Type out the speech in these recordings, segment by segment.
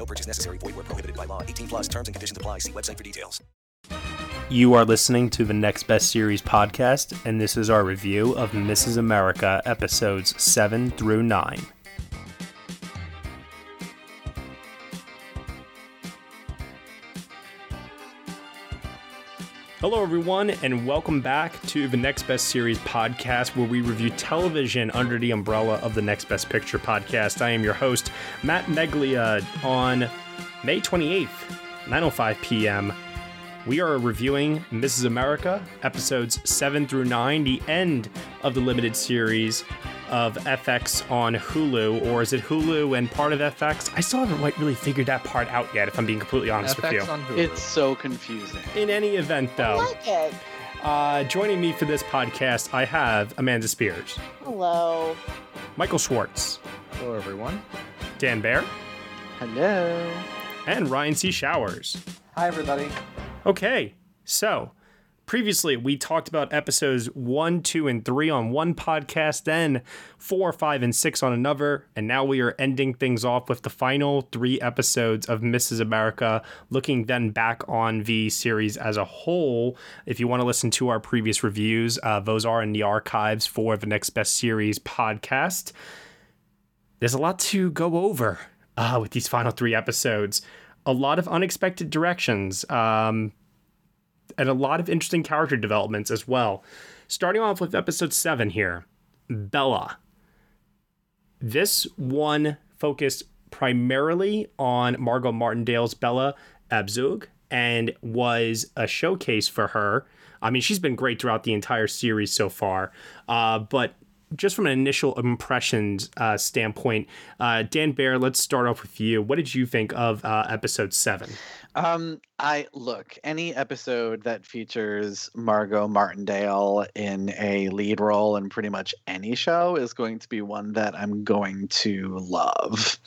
No purchase necessary. Void where prohibited by law. 18 plus terms and conditions apply. See website for details. You are listening to the Next Best Series podcast, and this is our review of Mrs. America episodes 7 through 9. Hello, everyone, and welcome back to the Next Best Series podcast, where we review television under the umbrella of the Next Best Picture podcast. I am your host, Matt Neglia. On May 28th, 9:05 p.m., we are reviewing Mrs. America episodes 7 through 9, the end of the limited series of FX on Hulu, or is it Hulu and part of FX? I still haven't quite really figured that part out yet, if I'm being completely honest with you. FX on Hulu. It's so confusing. In any event, though, like it. uh, joining me for this podcast, I have Amanda Spears, Hello. Michael Schwartz, Hello, everyone. Dan Bear, Hello. and Ryan C. Showers. Hi, everybody. Okay, so previously we talked about episodes one, two, and three on one podcast, then four, five, and six on another, and now we are ending things off with the final three episodes of Mrs. America, looking then back on the series as a whole. If you want to listen to our previous reviews, uh, those are in the archives for the Next Best Series podcast. There's a lot to go over uh, with these final three episodes. A lot of unexpected directions. Um, and a lot of interesting character developments as well. Starting off with episode seven here Bella. This one focused primarily on Margo Martindale's Bella Abzug and was a showcase for her. I mean, she's been great throughout the entire series so far, uh, but just from an initial impressions uh, standpoint, uh, Dan Bear, let's start off with you. What did you think of uh, episode seven? Um, I look any episode that features Margo Martindale in a lead role in pretty much any show is going to be one that I'm going to love.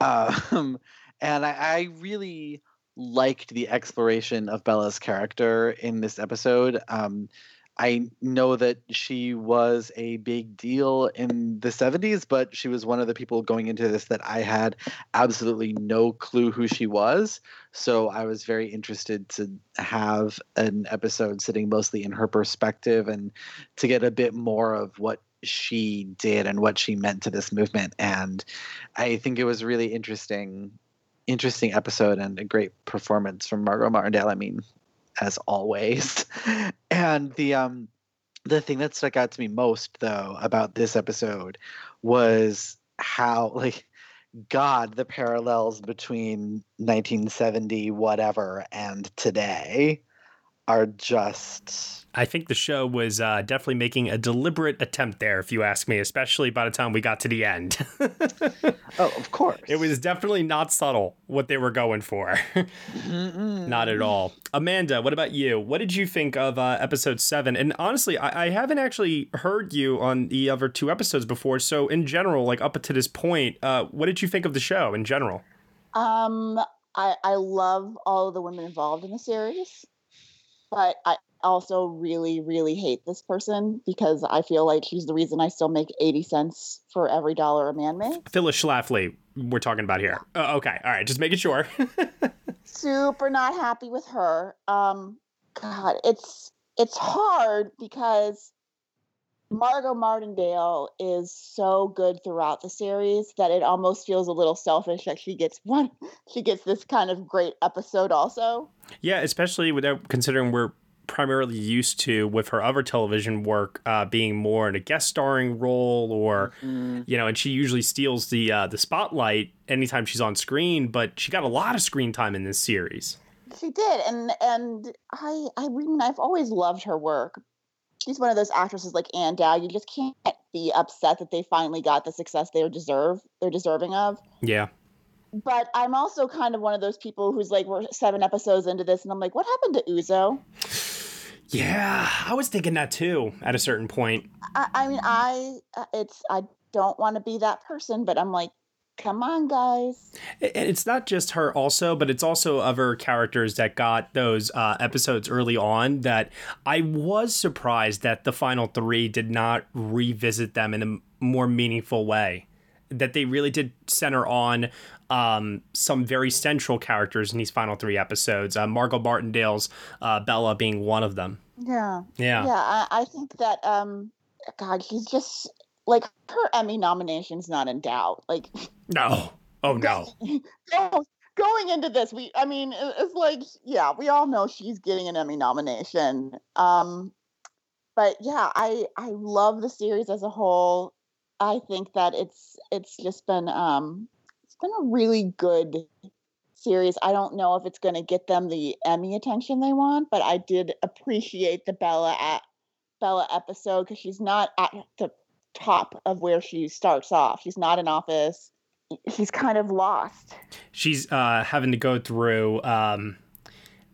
Um, and I, I really liked the exploration of Bella's character in this episode. Um, I know that she was a big deal in the 70s, but she was one of the people going into this that I had absolutely no clue who she was. So I was very interested to have an episode sitting mostly in her perspective and to get a bit more of what she did and what she meant to this movement. And I think it was a really interesting interesting episode and a great performance from Margo Martindale. I mean, as always. And the um the thing that stuck out to me most though about this episode was how like god the parallels between 1970 whatever and today are just I think the show was uh, definitely making a deliberate attempt there, if you ask me, especially by the time we got to the end. oh of course it was definitely not subtle what they were going for. not at all. Amanda, what about you? What did you think of uh, episode seven? And honestly, I-, I haven't actually heard you on the other two episodes before. So, in general, like up to this point, uh, what did you think of the show in general? Um, I I love all of the women involved in the series, but I also really really hate this person because I feel like she's the reason I still make eighty cents for every dollar a man makes. Phyllis Schlafly, we're talking about here. Uh, okay, all right, just making sure. Super not happy with her. Um, God, it's it's hard because Margo Martindale is so good throughout the series that it almost feels a little selfish that she gets one she gets this kind of great episode also. Yeah, especially without considering we're primarily used to with her other television work uh, being more in a guest starring role or Mm-hmm. you know and she usually steals the uh, the spotlight anytime she's on screen but she got a lot of screen time in this series She did, and and I I mean I've always loved her work. She's one of those actresses like Ann Dowd. You just can't be upset that they finally got the success they deserve. They're deserving of. yeah but I'm also kind of one of those people who's like, we're seven episodes into this, and I'm like, what happened to Uzo? Yeah, I was thinking that too at a certain point. I, I mean, I uh, it's I don't want to be that person, but I'm like, come on, guys. And it's not just her, also, but it's also other characters that got those uh, episodes early on that I was surprised that the final three did not revisit them in a more meaningful way. That they really did center on um, some very central characters in these final three episodes. Uh, Margo Martindale's uh, Bella being one of them. Yeah. Yeah. Yeah. I, I think that, um, God, she's just like her Emmy nomination's not in doubt. Like, No. Oh, no. go- going into this, we, I mean, it's like, yeah, we all know she's getting an Emmy nomination. Um, but yeah, I, I love the series as a whole. I think that it's, it's just been, um, it's been a really good series. I don't know if it's going to get them the Emmy attention they want, but I did appreciate the Bella at Bella episode because she's not at the top of where she starts off. She's not in office. She's kind of lost. she's uh, having to go through um,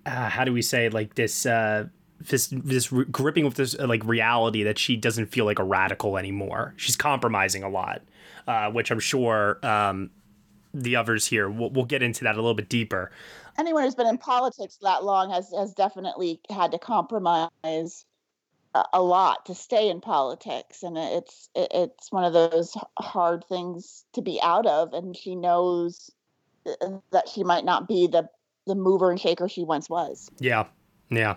uh, how do we say like this uh, this this re- gripping with this uh, like reality that she doesn't feel like a radical anymore. She's compromising a lot, uh, which I'm sure um, the others here we'll, we'll get into that a little bit deeper. Anyone who's been in politics that long has has definitely had to compromise a, lot to stay in politics, and it's it's one of those hard things to be out of. And she knows uh, that she might not be the the mover and shaker she once was. Yeah, yeah.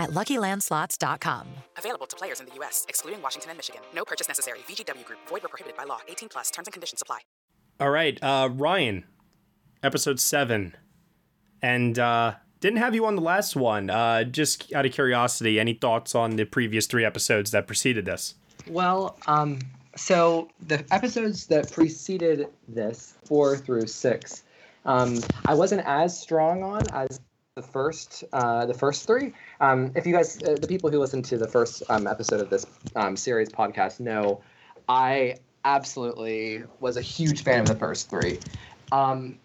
at luckylandslots.com. Available to players in the U.S., excluding Washington and Michigan. No purchase necessary. VGW Group, void were prohibited by law. 18 plus terms and conditions apply. All right, uh, Ryan, episode seven, and uh, didn't have you on the last one. Uh, just out of curiosity, any thoughts on the previous three episodes that preceded this? Well, um, so the episodes that preceded this, four through six, um, I wasn't as strong on as the first, uh, the first three. Um, if you guys, uh, the people who listened to the first um, episode of this um, series podcast know, I absolutely was a huge fan of the first three. Um,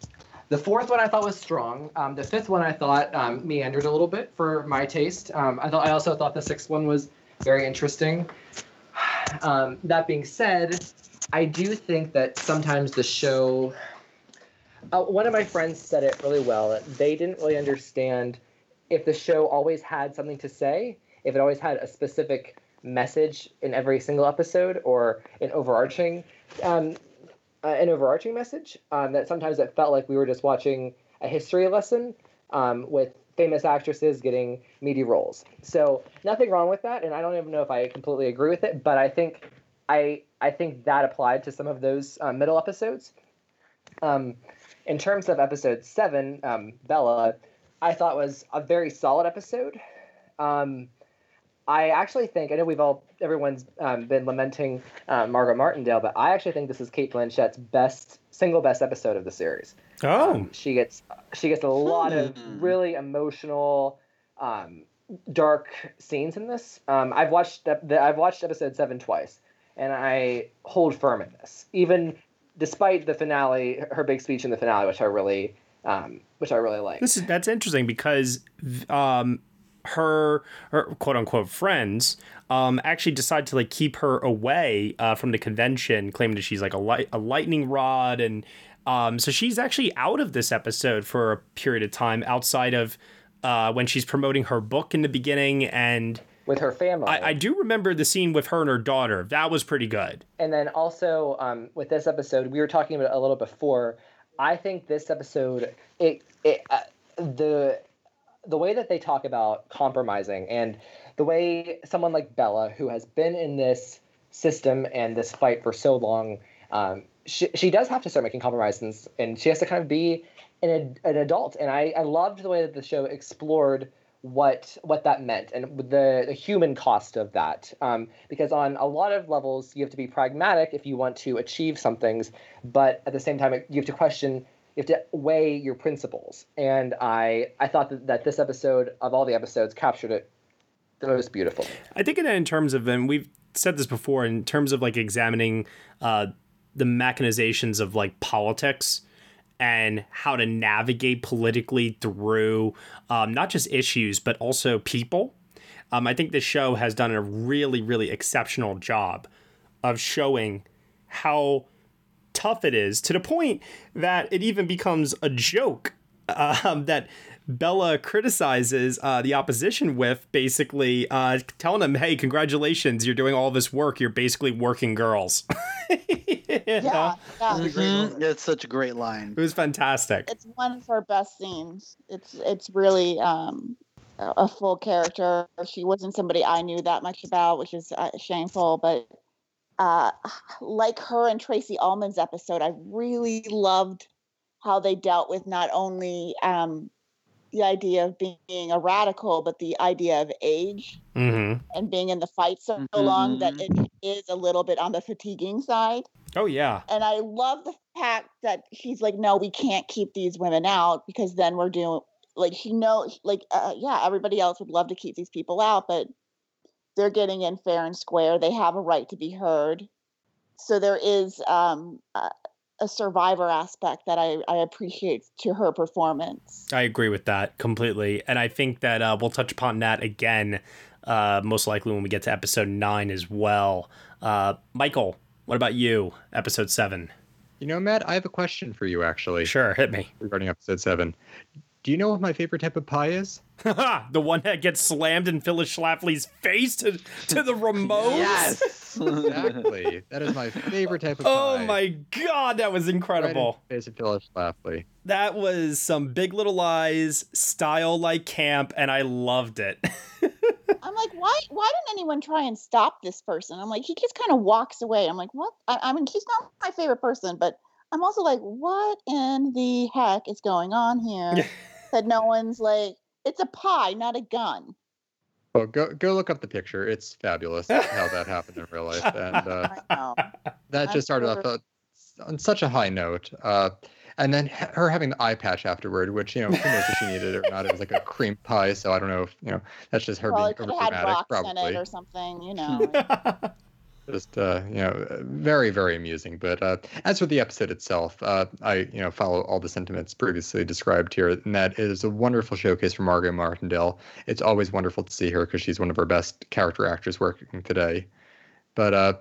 the fourth one I thought was strong. Um, the fifth one I thought um, meandered a little bit for my taste. I thought I also thought the sixth one was very interesting. That being said, I do think that sometimes the show. Uh, one of my friends said it really well. They didn't really understand if the show always had something to say, if it always had a specific message in every single episode, or an overarching, um, uh, an overarching message. Um, that sometimes it felt like we were just watching a history lesson um, with famous actresses getting meaty roles. So nothing wrong with that, and I don't even know if I completely agree with it, but I think I I think that applied to some of those um, middle episodes. Um, in terms of episode seven, um, Bella, I thought was a very solid episode. Um, I actually think I know we've all everyone's um, been lamenting uh, Margo Martindale, but I actually think this is Cate Blanchett's best single best episode of the series. Oh, She gets she gets a lot of really emotional, um, dark scenes in this. Um, I've watched the, I've watched episode seven twice, and I hold firm in this, even despite the finale, her big speech in the finale, which I really um, which I really like. This is that's interesting because um, her her quote unquote friends um, actually decide to like keep her away uh, from the convention, claiming that she's like a light a lightning rod, and um, so she's actually out of this episode for a period of time outside of uh, when she's promoting her book in the beginning and. With her family. I, I do remember the scene with her and her daughter. That was pretty good. And then also um, with this episode, we were talking about it a little before. I think this episode, it, it uh, the the way that they talk about compromising and the way someone like Bella, who has been in this system and this fight for so long, um, she, she does have to start making compromises and she has to kind of be an, an adult. And I, I loved the way that the show explored what what that meant and the, the human cost of that. Um, because on a lot of levels, you have to be pragmatic if you want to achieve some things, but at the same time, you have to question, you have to weigh your principles. And I I thought that, that this episode of all the episodes captured it the most beautiful. I think in, terms of, and we've said this before, in terms of like examining uh, the mechanizations of like politics and how to navigate politically through um, not just issues but also people. Um, I think the show has done a really, really exceptional job of showing how tough it is to the point that it even becomes a joke um, that Bella criticizes uh, the opposition with, basically uh, telling them, "Hey, congratulations! You're doing all this work. You're basically working girls." yeah, yeah. Mhm. It's such a great line. It was fantastic. It's one of her best scenes. It's it's really um, a a full character. She wasn't somebody I knew that much about, which is uh, shameful. But uh, like her and Tracey Ullman's episode, I really loved how they dealt with not only um, the idea of being a radical, but the idea of age Mm-hmm. and being in the fight so long that it is a little bit on the fatiguing side. Oh yeah. And I love the fact that she's like, no, we can't keep these women out because then we're doing like she knows like uh, yeah, everybody else would love to keep these people out, but they're getting in fair and square. They have a right to be heard. So there is um, a, a survivor aspect that I, I appreciate to her performance. I agree with that completely, and I think that uh, we'll touch upon that again, uh, most likely when we get to episode nine as well. Uh, Michael, what about you? Episode seven. You know, Matt, I have a question for you actually. Sure, hit me. Regarding episode seven. Do you know what my favorite type of pie is? the one that gets slammed in Phyllis Schlafly's face to to the remote. Exactly. That is my favorite type of Oh pie. my god, that was incredible. Right in the face of Phyllis Schlafly. That was some Big Little Lies style like camp, and I loved it. I'm like, why why didn't anyone try and stop this person? I'm like, he just kind of walks away. I'm like, what? I, I mean, he's not my favorite person, but I'm also like, what in the heck is going on here? that no one's like, it's a pie, not a gun. Well, go go look up the picture. It's fabulous how that happened in real life, and uh, that just started off uh, on such a high note. Uh, and then her having the eye patch afterward, which you know, who knows if she needed it or not. It was like a cream pie, so I don't know if you know that's just her Probably being could over have had dramatic, rocks in it probably. or something, you know. Just uh, you know very very amusing. But uh, as for the episode itself uh, i you know follow all the sentiments previously described here and that is a wonderful showcase for margo martindale. It's always wonderful to see her because she's one of our best character actors working today. But uh,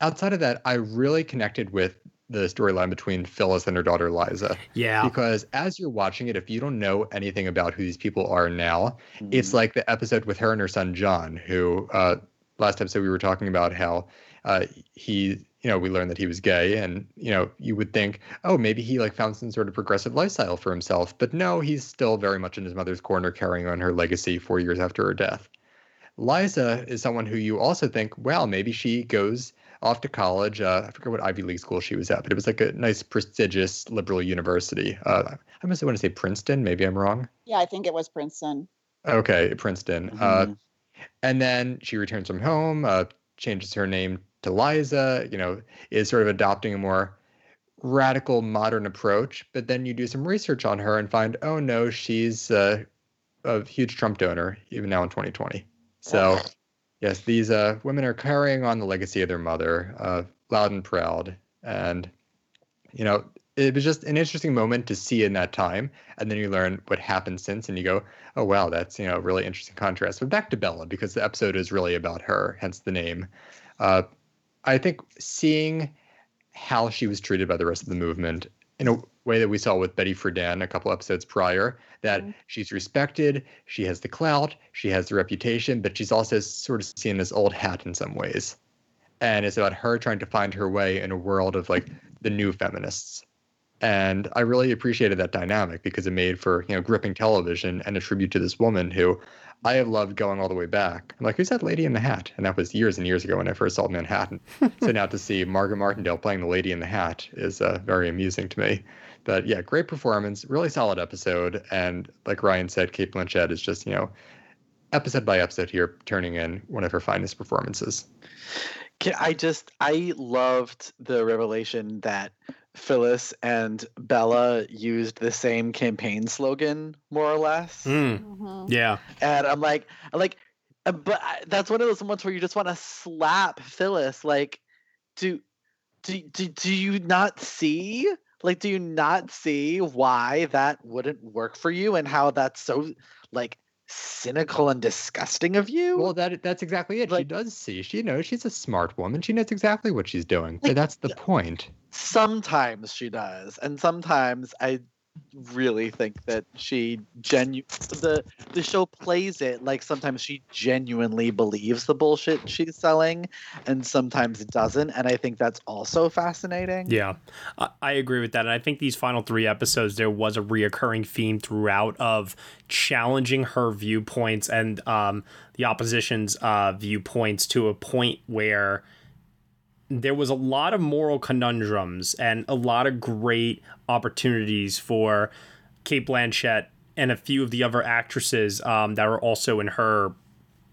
outside of that i really connected with the storyline between phyllis and her daughter liza. Yeah. because as you're watching it if you don't know anything about who these people are now it's like the episode with her and her son John, who uh, last episode we were talking about how uh, he, you know, we learned that he was gay, and you know, you would think, oh, maybe he like found some sort of progressive lifestyle for himself, but no, he's still very much in his mother's corner, carrying on her legacy four years after her death. Liza is someone who you also think, well, maybe she goes off to college. Uh, I forget what Ivy League school she was at, but it was like a nice, prestigious liberal university. Uh, I must want to say Princeton. Maybe I'm wrong. yeah, I think it was Princeton. Okay, Princeton. Uh, and then she returns from home, uh, changes her name to Liza, you know, is sort of adopting a more radical modern approach. But then you do some research on her and find, oh no, she's uh, a huge Trump donor, even now in 2020. So, yes, these uh, women are carrying on the legacy of their mother, uh, loud and proud. And, you know, it was just an interesting moment to see in that time. And then you learn what happened since, and you go, oh, wow, that's, you know, a really interesting contrast. But back to Bella, because the episode is really about her, hence the name. Uh, I think seeing how she was treated by the rest of the movement in a way that we saw with Betty Friedan a couple episodes prior. That Mm-hmm. she's respected, she has the clout, she has the reputation, but she's also sort of seen as old hat in some ways. And it's about her trying to find her way in a world of like the new feminists. And I really appreciated that dynamic because it made for you know gripping television and a tribute to this woman who I have loved going all the way back. I'm like, who's that lady in the hat? And that was years and years ago when I first saw Manhattan. so now to see Margaret Martindale playing the lady in the hat is uh, very amusing to me. But yeah, great performance, really solid episode. And like Ryan said, Cate Blanchett is just, you know, episode by episode here, turning in one of her finest performances. I just I loved the revelation that Phyllis and Bella used the same campaign slogan more or less. Mm, Mhm. yeah. and I'm like, I'm like, uh, but that's one of those moments where you just want to slap Phyllis. Like, do, do, do, do you not see? Like, do you not see why that wouldn't work for you and how that's so like cynical and disgusting of you? Well, that that's exactly it. she does see. She knows she's a smart woman. She knows exactly what she's doing. Like, but that's the point. sometimes she does, and sometimes I really think that she genu the the show plays it like sometimes she genuinely believes the bullshit she's selling and sometimes it doesn't and i think that's also fascinating Yeah, I, I agree with that. And I think these final three episodes, there was a reoccurring theme throughout of challenging her viewpoints and um, the opposition's uh, viewpoints to a point where there was a lot of moral conundrums and a lot of great opportunities for Cate Blanchett and a few of the other actresses um, that were also in her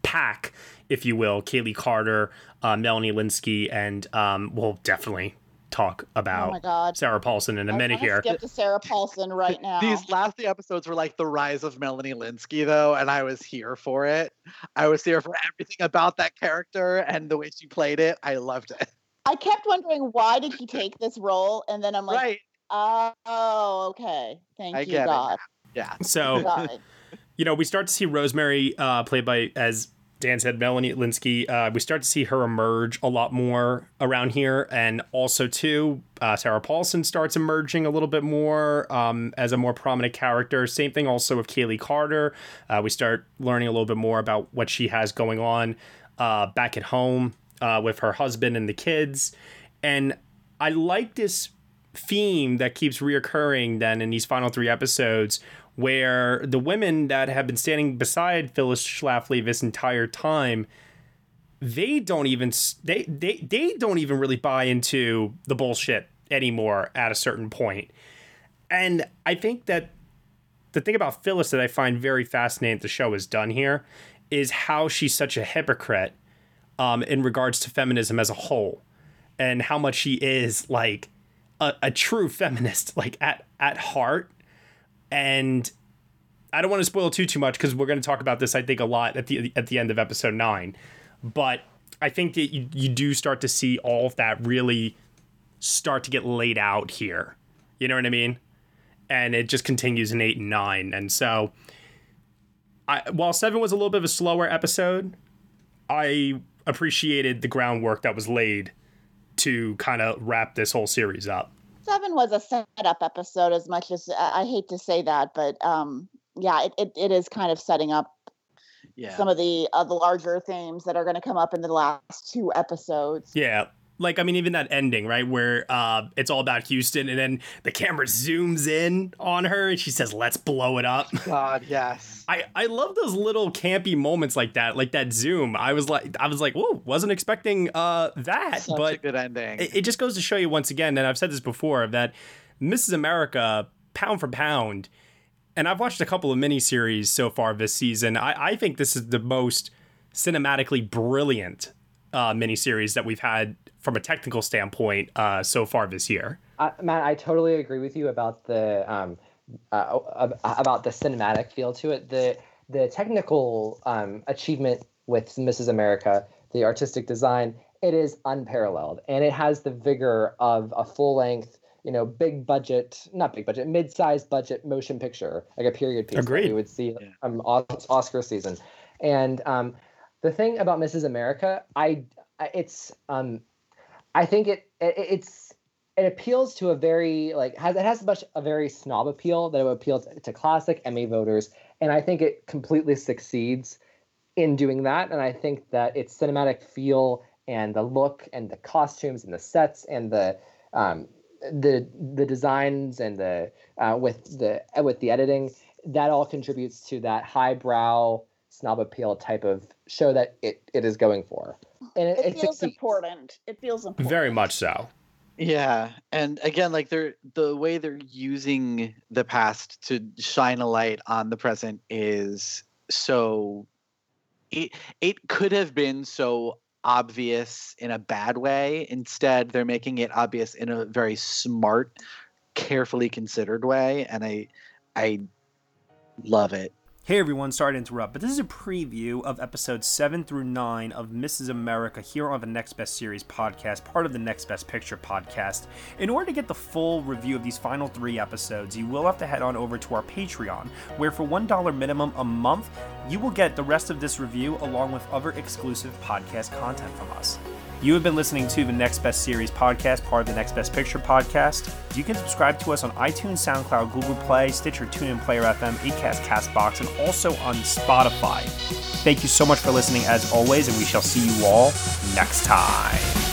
pack, if you will, Kayli Carter, uh, Melanie Lynskey, and um, we'll definitely talk Oh about my god. Sarah Paulson in a I minute here. Skip to Sarah Paulson right now. these last three episodes were like the rise of melanie lynskey though and i was here for it i was here for everything about that character and the way she played it i loved it I kept wondering why did he take this role, and then I'm like, right oh, okay, thank I you, get it. God. yeah So, God. you know, we start to see Rosemary, uh, played by, as Dan said, Melanie Lynskey. Uh, we start to see her emerge a lot more around here. And also, too, uh, Sarah Paulson starts emerging a little bit more um, as a more prominent character. Same thing also with Kayli Carter. Uh, we start learning a little bit more about what she has going on uh, back at home uh, with her husband and the kids. And I like this theme that keeps reoccurring then in these final three episodes where the women that have been standing beside Phyllis Schlafly this entire time they don't even they they they don't even really buy into the bullshit anymore at a certain point. And I think that the thing about Phyllis that I find very fascinating the show has done here is how she's such a hypocrite um, in regards to feminism as a whole and how much she is like a, a true feminist like at at heart. And I don't want to spoil too too much because we're going to talk about this I think a lot at the at the end of episode 9 but I think that you, you do start to see all of that really start to get laid out here. You know what I mean? And it just continues in 8 and 9 and so I while 7 was a little bit of a slower episode I appreciated the groundwork that was laid to kind of wrap this whole series up. Seven was a setup episode, as much as I I hate to say that, but um, yeah, it, it, it is kind of setting up yeah some of the uh, the larger themes that are going to come up in the last two episodes. Yeah. Like I mean even that ending, right, where uh it's all about Houston and then the camera zooms in on her and she says, Let's blow it up. god yes I, I love those little campy moments like that, like that zoom. I was like I was like, whoa, wasn't expecting uh that. such a but good ending it, it just goes to show you once again, and I've said this before, that Mrs. America, pound for pound, and I've watched a couple of miniseries so far this season. I, I think this is the most cinematically brilliant uh, miniseries that we've had from a technical standpoint uh, so far this year. Uh, Matt, I totally agree with you about the um, uh, about the cinematic feel to it. The the technical um, achievement with Mrs. America, the artistic design, it is unparalleled, and it has the vigor of a full length, you know, big budget, not big budget, mid sized budget motion picture, like a period piece Agreed. that we would see Yeah. um, Oscar season. And um, the thing about Mrs. America, I, it's um, I think it, it it's it appeals to a very like has it has much a very snob appeal that it would appeal to, to classic Emmy voters, and I think it completely succeeds in doing that. And I think that its cinematic feel and the look and the costumes and the sets and the um, the the designs and the uh, with the with the editing that all contributes to that highbrow snob appeal type of show that it, it is going for. And it, It, it feels succeeds. important. It feels important. Very much so. Yeah, and again, like they're the way they're using the past to shine a light on the present is so. It it could have been so obvious in a bad way. Instead, they're making it obvious in a very smart, carefully considered way, and I I love it. Hey everyone, sorry to interrupt, but this is a preview of episodes 7 through 9 of Mrs. America here on the Next Best Series podcast, part of the Next Best Picture podcast. In order to get the full review of these final three episodes, you will have to head on over to our Patreon, where for $1 minimum a month, you will get the rest of this review along with other exclusive podcast content from us. You have been listening to the Next Best Series podcast, part of the Next Best Picture podcast. You can subscribe to us on iTunes, SoundCloud, Google Play, Stitcher, TuneIn, Player FM, Acast, Castbox, and also on Spotify. Thank you so much for listening as always, and we shall see you all next time.